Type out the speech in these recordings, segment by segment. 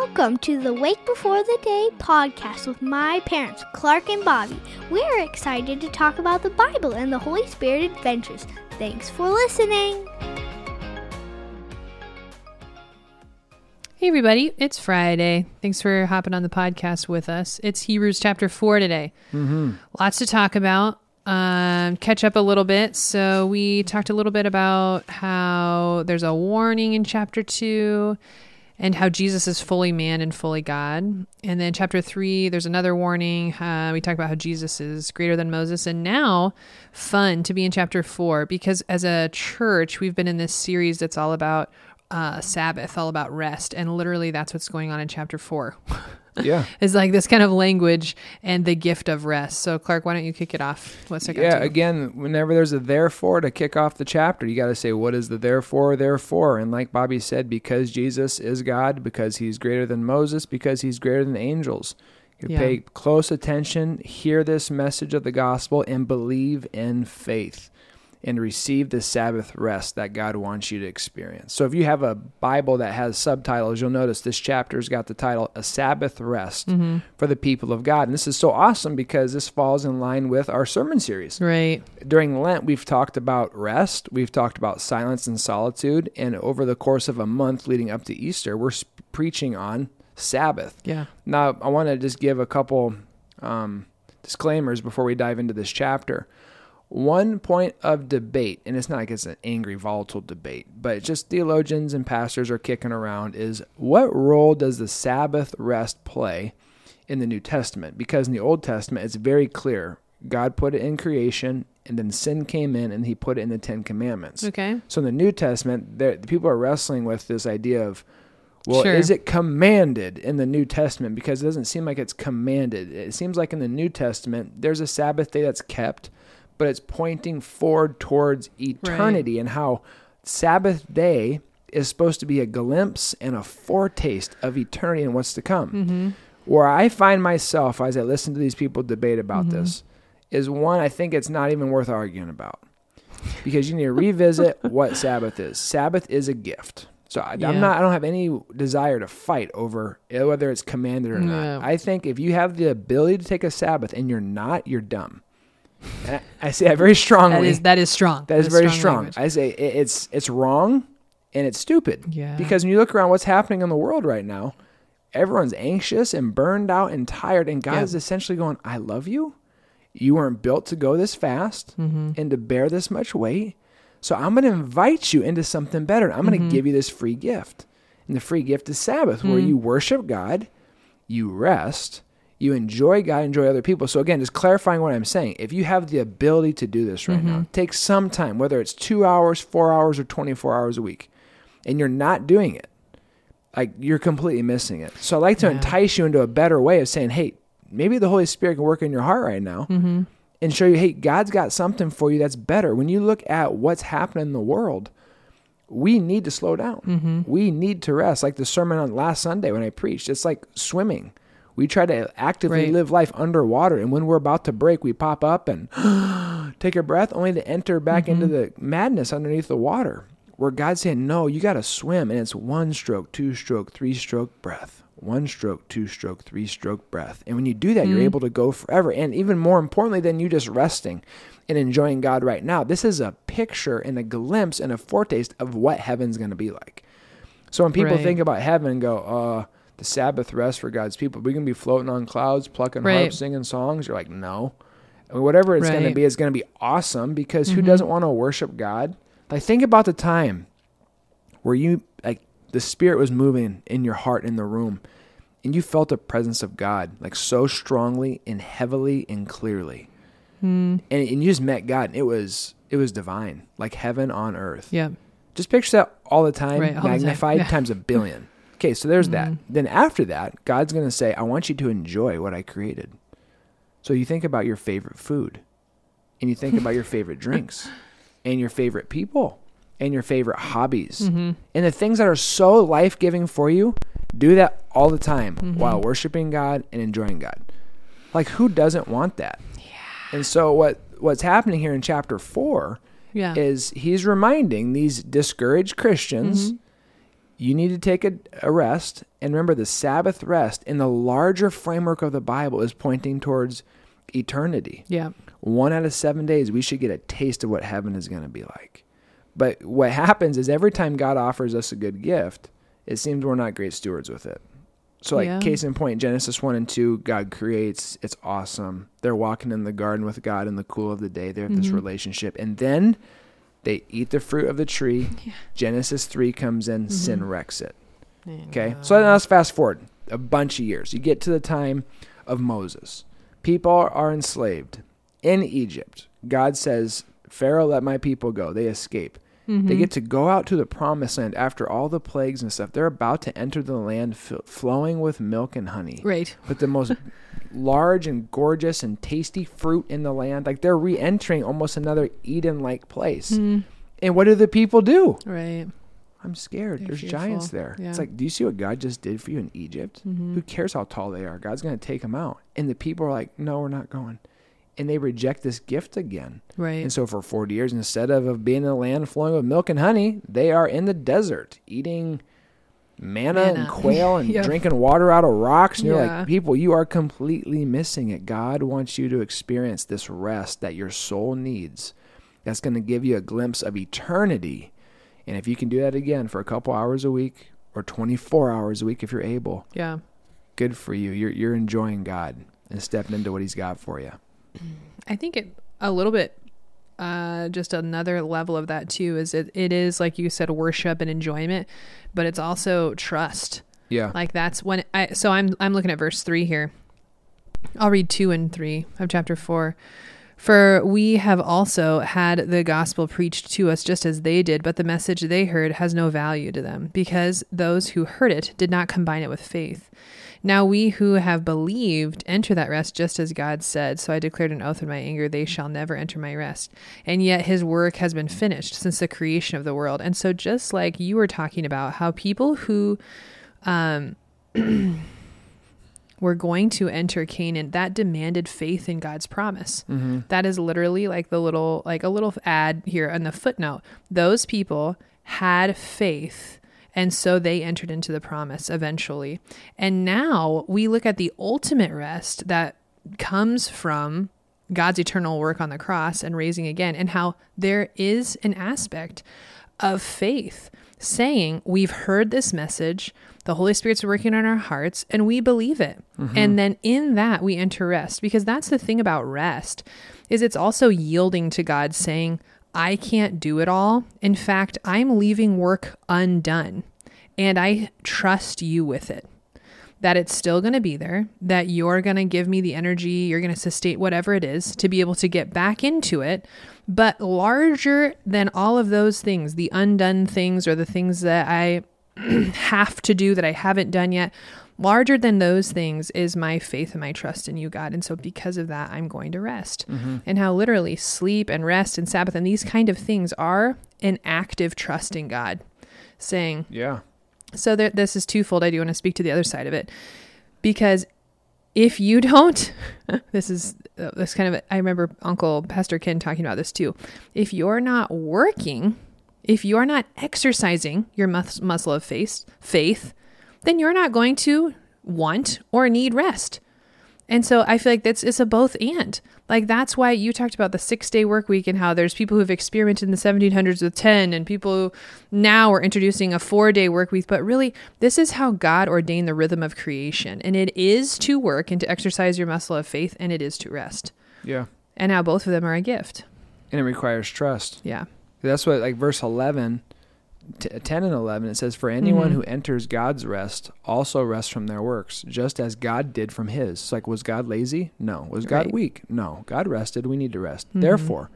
Welcome to the Wake Before the Day podcast with my parents, Clark and Bobbie. We're excited to talk about the Bible and the Holy Spirit adventures. Thanks for listening. Hey, everybody, it's Friday. Thanks for hopping on the podcast with us. It's Hebrews chapter 4 today. Mm-hmm. Lots to talk about. Um, catch up a little bit. So, we talked a little bit about how there's a warning in chapter 2 and how Jesus is fully man and fully God. And then chapter 3, there's another warning. Uh, we talk about how Jesus is greater than Moses. And now, fun to be in chapter 4 because as a church, we've been in this series that's all about uh, Sabbath, all about rest. And literally, that's what's going on in chapter four. Yeah. is like this kind of language and the gift of rest. So, Clark, why don't you kick it off? What's it Yeah, again, whenever there's a therefore to kick off the chapter, you got to say, what is the therefore, therefore? And like Bobbie said, because Jesus is God, because he's greater than Moses, because he's greater than the angels. You Yeah. pay close attention, hear this message of the gospel, and believe in faith and receive the Sabbath rest that God wants you to experience. So if you have a Bible that has subtitles, you'll notice this chapter's got the title A Sabbath Rest for the People of God. And this is so awesome because this falls in line with our sermon series. Right. During Lent, we've talked about rest, we've talked about silence and solitude, and over the course of a month leading up to Easter, we're sp- preaching on Sabbath. Yeah. Now, I want to just give a couple um, disclaimers before we dive into this chapter. One point of debate, and it's not like it's an angry, volatile debate, but just theologians and pastors are kicking around is what role does the Sabbath rest play in the New Testament? Because in the Old Testament, it's very clear God put it in creation, and then sin came in, and He put it in the Ten Commandments. Okay. So in the New Testament, the people are wrestling with this idea of, well, Sure. is it commanded in the New Testament? Because it doesn't seem like it's commanded. It seems like in the New Testament, there's a Sabbath day that's kept, but it's pointing forward towards eternity and how Sabbath day is supposed to be a glimpse and a foretaste of eternity and what's to come. Mm-hmm. Where I find myself as I listen to these people debate about Mm-hmm. this is one, I think it's not even worth arguing about because you need to revisit what Sabbath is. Sabbath is a gift. So I, Yeah. I'm not. I don't have any desire to fight over whether it's commanded or No. not. I think if you have the ability to take a Sabbath and you're not, you're dumb. I, say that very strongly. That is that is strong. that is very strong. language. I say it, it's it's wrong and it's stupid. Yeah. Because when you look around, what's happening in the world right now? Everyone's anxious and burned out and tired, and God Yeah. is essentially going, "I love you. You weren't built to go this fast Mm-hmm. and to bear this much weight. So I'm going to invite you into something better. I'm going Mm-hmm. to give you this free gift. And the free gift is Sabbath, where Mm. you worship God, you rest, you enjoy God, enjoy other people. So again, just clarifying what I'm saying. If you have the ability to do this right Mm-hmm. now, take some time, whether it's two hours, four hours, or 24 hours a week, and you're not doing it, like you're completely missing it. So I like to Yeah. entice you into a better way of saying, hey, maybe the Holy Spirit can work in your heart right now Mm-hmm. and show you, hey, God's got something for you that's better. When you look at what's happening in the world, we need to slow down. Mm-hmm. We need to rest. Like the sermon on last Sunday when I preached, it's like swimming. We try to actively Right. live life underwater, and when we're about to break, we pop up and take a breath, only to enter back into Mm-hmm. the madness underneath the water. Where God's saying, No, you got to swim, and it's one stroke, two stroke, three stroke breath. One stroke, two stroke, three stroke breath. And when you do that, you're Mhm. able to go forever. And even more importantly than you just resting and enjoying God right now, this is a picture and a glimpse and a foretaste of what heaven's going to be like. So when people Right. think about heaven and go, uh, the Sabbath rest for God's people, We can be floating on clouds, plucking Right. harps, singing songs. You're like, no. I mean, whatever it's going to be, it's going to be awesome because who Mhm. doesn't want to worship God? Like, think about the time where you, like, the Spirit was moving in your heart in the room and you felt the presence of God, like, so strongly and heavily and clearly. Mm, And, and you just met God. And it was, it was divine, like heaven on earth. yeah. Just picture that all the time, Right, all the time, magnified yeah. times a billion. Okay, so there's that. Mhm. Then after that, God's going to say, I want you to enjoy what I created. So you think about your favorite food, and you think about your favorite drinks, and your favorite people, and your favorite hobbies, Mm-hmm. and the things that are so life giving for you. Do that all the time Mhm. while worshiping God and enjoying God. Like who doesn't want that? Yeah. And so what what's happening here in chapter four Yeah. is he's reminding these discouraged Christians Mhm. You need to take a, a rest. And remember, the Sabbath rest in the larger framework of the Bible is pointing towards eternity. Yeah. One out of seven days, we should get a taste of what heaven is going to be like. But what happens is every time God offers us a good gift, it seems we're not great stewards with it. So, like, Yeah. case in point, Genesis 1 and 2, God creates. It's awesome. They're walking in the garden with God in the cool of the day. They have this Mhm. relationship. And then they eat the fruit of the tree. Genesis 3 comes in, sin Mhm. wrecks it. Okay. uh, So now let's fast forward a bunch of years. You get to the time of Moses. People are enslaved in Egypt. God says, Pharaoh, let my people go. They escape. They mhm. get to go out to the promised land after all the plagues and stuff. They're about to enter the land f- flowing with milk and honey, right. with the most large and gorgeous and tasty fruit in the land. Like they're re entering almost another Eden like place. Mm, And what do the people do? right. I'm scared. They're There's fearful. giants there. Yeah. It's like, do you see what God just did for you in Egypt? Mhm. Who cares how tall they are? God's going to take them out. And the people are like, no, we're not going. And they reject this gift again. Right. And so for 40 years, instead of, of being in a land flowing with milk and honey, they are in the desert eating manna, and quail and Yep. drinking water out of rocks. And you're like, people, you are completely missing it. God wants you to experience this rest that your soul needs. That's going to give you a glimpse of eternity. And if you can do that again for a couple hours a week or 24 hours a week if you're able, yeah. good for you. You're, you're enjoying God and stepping into what He's got for you. I think it a little bit uh just another level of that too is it it is like you said worship and enjoyment but it's also trust. Yeah. like that's when i so i'm i'm looking at verse 3 here. I'll read 2 and 3 of chapter 4 for we have also had the gospel preached to us just as they did but the message they heard has no value to them because those who heard it did not combine it with faith now we who have believed enter that rest just as God said. So I declared an oath in my anger, they shall never enter my rest. And yet his work has been finished since the creation of the world. And so just like you were talking about how people who um were going to enter Canaan, that demanded faith in God's promise. Mm-hmm. That is literally like the little like a little ad here on the footnote. Those people had faith and so they entered into the promise eventually. And now we look at the ultimate rest that comes from God's eternal work on the cross and raising again, and how there is an aspect of faith saying, We've heard this message, the Holy Spirit's working on our hearts, and we believe it. Mm-hmm. And then in that we enter rest. Because that's the thing about rest, is it's also yielding to God saying, I can't do it all. In fact, I'm leaving work undone. And I trust you with it that it's still going to be there, that you're going to give me the energy, you're going to sustain whatever it is to be able to get back into it. But larger than all of those things, the undone things or the things that I have to do that I haven't done yet, larger than those things is my faith and my trust in you, God. And so because of that, I'm going to rest. And how literally sleep and rest and Sabbath and these kind of things are an active trust in God, saying, Yeah. so there, this is twofold. I do want to speak to the other side of it because if you don't, this is uh, this kind of. I remember Uncle Pastor Ken talking about this too. If you're not working, if you're not exercising your mus- muscle of faith, faith, then you're not going to want or need rest. And so I feel like that's it's a both and. Like that's why you talked about the six day work week and how there's people who've experimented in the 1700s with 10 and people who now are introducing a four day work week. But really, this is how God ordained the rhythm of creation. And it is to work and to exercise your muscle of faith, and it is to rest. Yeah. And now both of them are a gift. And it requires trust. Yeah. That's what, like, verse 11, t- 10 and 11, it says, For anyone Mhm. who enters God's rest also rests from their works, just as God did from his. It's like, was God lazy? No. Was God Right. weak? No. God rested. We need to rest. Mhm. Therefore,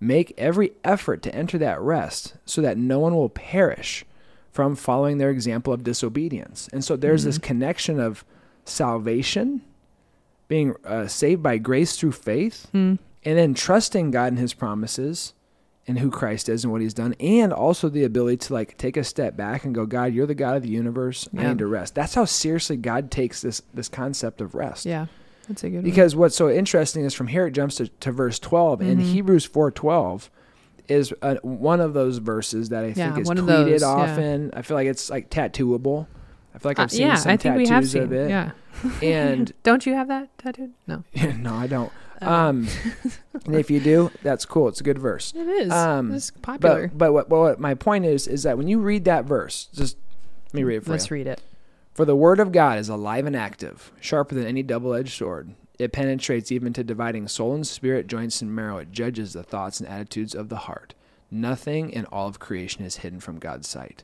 make every effort to enter that rest so that no one will perish from following their example of disobedience. And so there's this Mhm. connection of salvation, being uh, saved by grace through faith, Mm. and then trusting God and his promises and who Christ is and what he's done and also the ability to like take a step back and go God you're the God of the universe I need to rest that's how seriously God takes this this concept of rest Yeah. That's a good one. because what's so interesting is from here it jumps to, to verse 12 and Mhm. Hebrews 4:12 is uh, one of those verses that I Yeah, think is one of tweeted those, yeah. often. I feel like it's like tattooable. I feel like I've Uh, seen yeah, some I think we tattoos have seen. of it. Yeah. And Don't you have that tattooed? No. no, I don't. Um, and if you do, that's cool. It's a good verse. It is. Um, it's popular. But but what, what my point is is that when you read that verse, just let me read it for Let's you. read it. For the word of God is alive and active, sharper than any double-edged sword. It penetrates even to dividing soul and spirit, joints and marrow. It judges the thoughts and attitudes of the heart. Nothing in all of creation is hidden from God's sight.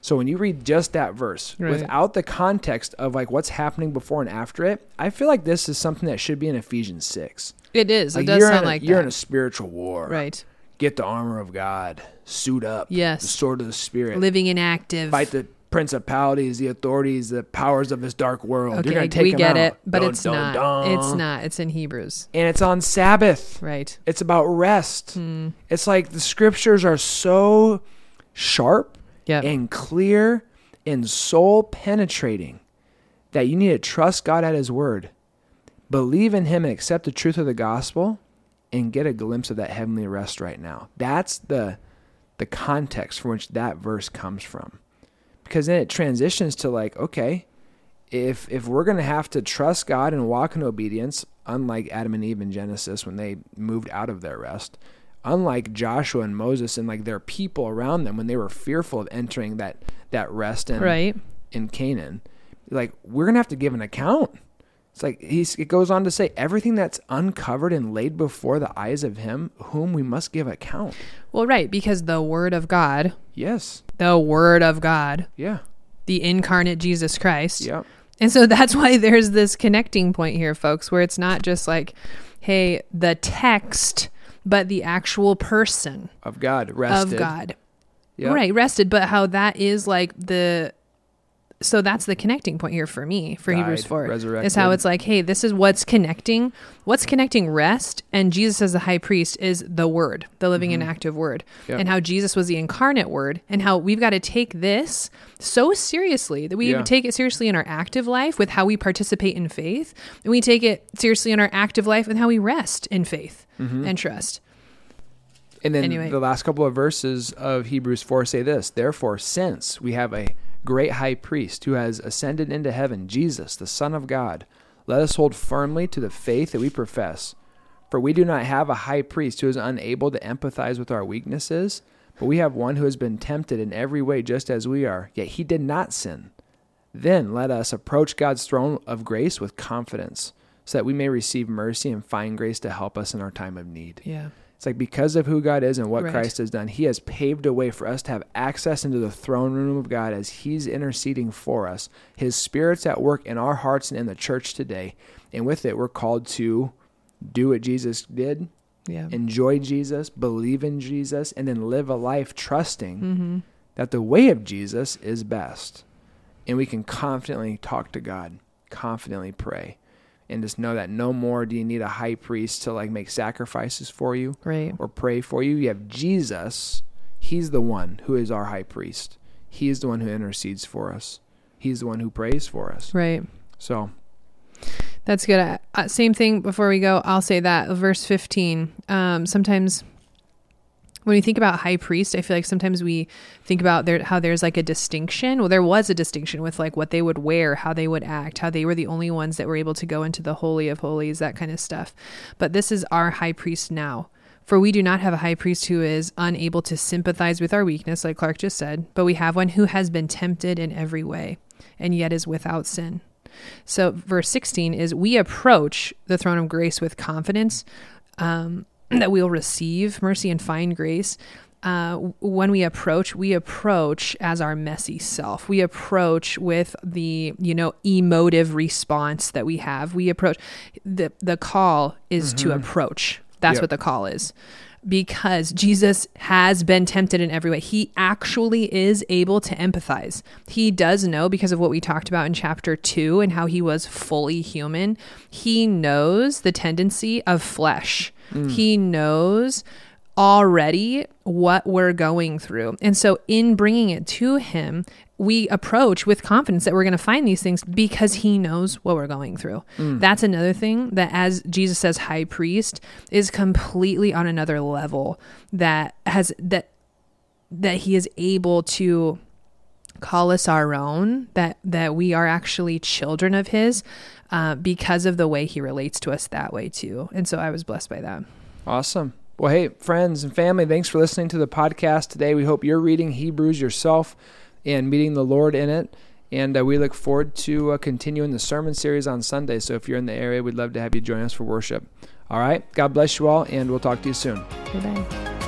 So when you read just that verse Right. without the context of like what's happening before and after it, I feel like this is something that should be in Ephesians 6. It is. Like it does sound a, like you're that. in a spiritual war. right. Get the armor of God. Suit up. Yes. The sword of the spirit. Living and inactive. Fight the principalities, the authorities, the powers of this dark world. Okay, You're gonna take we get out. it, but Dun, it's dun, not. dun. It's not. It's in Hebrews. And it's on Sabbath. Right. It's about rest. Hmm. It's like the scriptures are so sharp Yep. and clear and soul penetrating that you need to trust God at His word, believe in Him, and accept the truth of the gospel, and get a glimpse of that heavenly rest right now. That's the the context from which that verse comes from, because then it transitions to like, okay, if if we're gonna have to trust God and walk in obedience, unlike Adam and Eve in Genesis when they moved out of their rest, unlike Joshua and Moses and like their people around them when they were fearful of entering that that rest in right. in Canaan, like we're gonna have to give an account. It's like he's it goes on to say everything that's uncovered and laid before the eyes of him whom we must give account. Well, right, because the Word of God, Yes. the Word of God, Yeah. the incarnate Jesus Christ. Yeah. And so that's why there's this connecting point here, folks, where it's not just like, hey, the text, but the actual person Of God. Rested. of God. Yep. Right, rested, but how that is like the so that's the connecting point here for me for Hebrews 4 resurrected. is how it's like hey this is what's connecting what's connecting rest and Jesus as the high priest is the word the living and active word Mm-hmm. Yep. and how Jesus was the incarnate word and how we've got to take this so seriously that we Yeah. take it seriously in our active life with how we participate in faith and we take it seriously in our active life with how we rest in faith Mm-hmm. and trust And then Anyway. the last couple of verses of Hebrews 4 say this Therefore, since we have a great high priest who has ascended into heaven, Jesus, the Son of God, let us hold firmly to the faith that we profess. For we do not have a high priest who is unable to empathize with our weaknesses, but we have one who has been tempted in every way just as we are, yet he did not sin. Then let us approach God's throne of grace with confidence, so that we may receive mercy and find grace to help us in our time of need. yeah It's like because of who God is and what Right. Christ has done, He has paved a way for us to have access into the throne room of God as He's interceding for us. His Spirit's at work in our hearts and in the church today. And with it, we're called to do what Jesus did, yeah enjoy Jesus, believe in Jesus, and then live a life trusting mm-hmm. that the way of Jesus is best. And we can confidently talk to God, confidently pray, and just know that no more do you need a high priest to like make sacrifices for you right or pray for you. You have Jesus. He's the one who is our high priest. He is the one who intercedes for us. He's the one who prays for us. right So, That's good. Uh, same thing before we go. I'll say that verse 15. Um, sometimes when we think about high priest, I feel like sometimes we think about there how there's like a distinction. Well, there was a distinction with like what they would wear, how they would act, how they were the only ones that were able to go into the holy of holies, that kind of stuff. But this is our high priest now. For we do not have a high priest who is unable to sympathize with our weakness, like Clark just said, but we have one who has been tempted in every way and yet is without sin. So, verse 16 is we approach the throne of grace with confidence um, that we'll receive mercy and find grace. Uh, when we approach, we approach as our messy self. We approach with the, you know, emotive response that we have. We approach, the, the call is to approach. That's Yep. what the call is because Jesus has been tempted in every way. He actually is able to empathize. He does know because of what we talked about in chapter 2 and how he was fully human. He knows the tendency of flesh. Mm. He knows already what we're going through. And so, in bringing it to Him, we approach with confidence that we're going to find these things because He knows what we're going through. Mm. That's another thing that, as Jesus says, high priest is completely on another level that has that that He is able to call us our own that that we are actually children of his uh, because of the way he relates to us that way too and so i was blessed by that Awesome. Well, hey, friends and family, thanks for listening to the podcast today. We hope you're reading Hebrews yourself and meeting the Lord in it. And uh, we look forward to uh, continuing the sermon series on Sunday. So if you're in the area, we'd love to have you join us for worship. All right. God bless you all, and we'll talk to you soon. bye-bye The